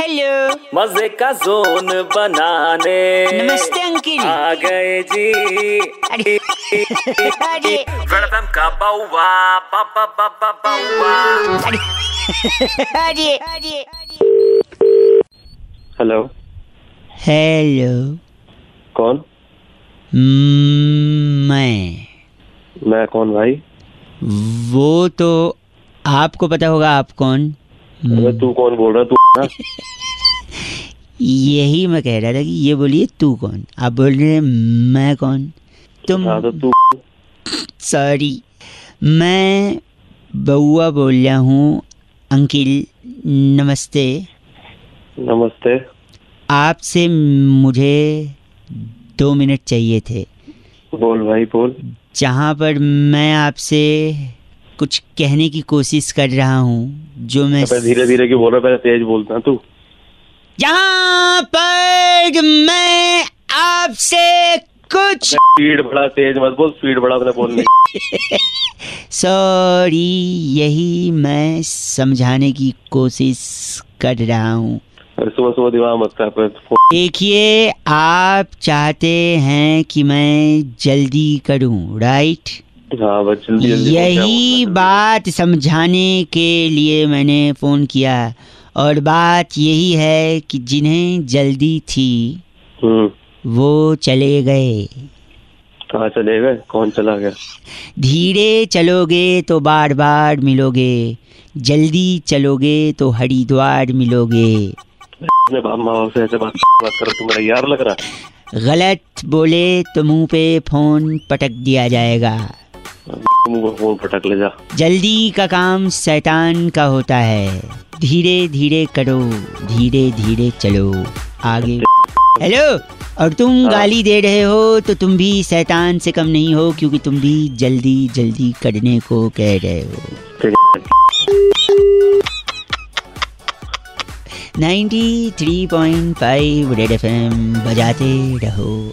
Hello मज़े का zone बनाने। नमस्ते अंकिल। आ गए जी। अरे अरे। वेलकम का बाउवा बाबा बाबा बाउवा। अरे अरे अरे। हेलो। हेलो। कौन? हम्म, मैं। मैं कौन भाई? वो तो आपको पता होगा आप कौन। अबे तू कौन बोल रहा है? तू? यही मैं कह रहा था कि ये बोलिए तू कौन? आप बोल रहे हैं मैं कौन? तुम हाँ तो तू सॉरी मैं बउआ बोल रहा हूँ अंकिल नमस्ते। नमस्ते। आपसे मुझे दो मिनट चाहिए थे। बोल भाई बोल। जहाँ पर मैं आपसे कुछ कहने की कोशिश कर रहा हूँ जो मैं धीरे धीरे क्यों बोल? पहले तेज बोलता तू। जहाँ पर मैं आपसे कुछ स्पीड बड़ा तेज मत बोल स्पीड बड़ा अपने बोलने सॉरी यही मैं समझाने की कोशिश कर रहा हूँ। सुबह सुबह दिमाग मत कर देखिए आप चाहते हैं कि मैं जल्दी करूँ राइट हाँ बस जल्दी जल्दी यही बात समझाने के लिए मैंने फ़ोन किया और बात यही है कि जिन्हें जल्दी थी हम्म। वो चले गए। कहाँ चले गए? कौन चला गया? धीरे चलोगे तो बार बार मिलोगे जल्दी चलोगे तो हरिद्वार मिलोगे। अपने बाप माँ बाप से ऐसे बात बात कर तू मेरा यार लग रहा गलत बोले तो मुँह पे फ़ोन पटक दिया जाएगा। मुँह फ़ोन पटक ले जा। जल्दी का काम शैतान का होता है। धीरे धीरे करो धीरे धीरे चलो आगे। हेलो और तुम हाँ। गाली दे रहे हो तो तुम भी शैतान से कम नहीं हो क्योंकि तुम भी जल्दी जल्दी करने को कह रहे हो। Ninety three point five red F M बजाते रहो।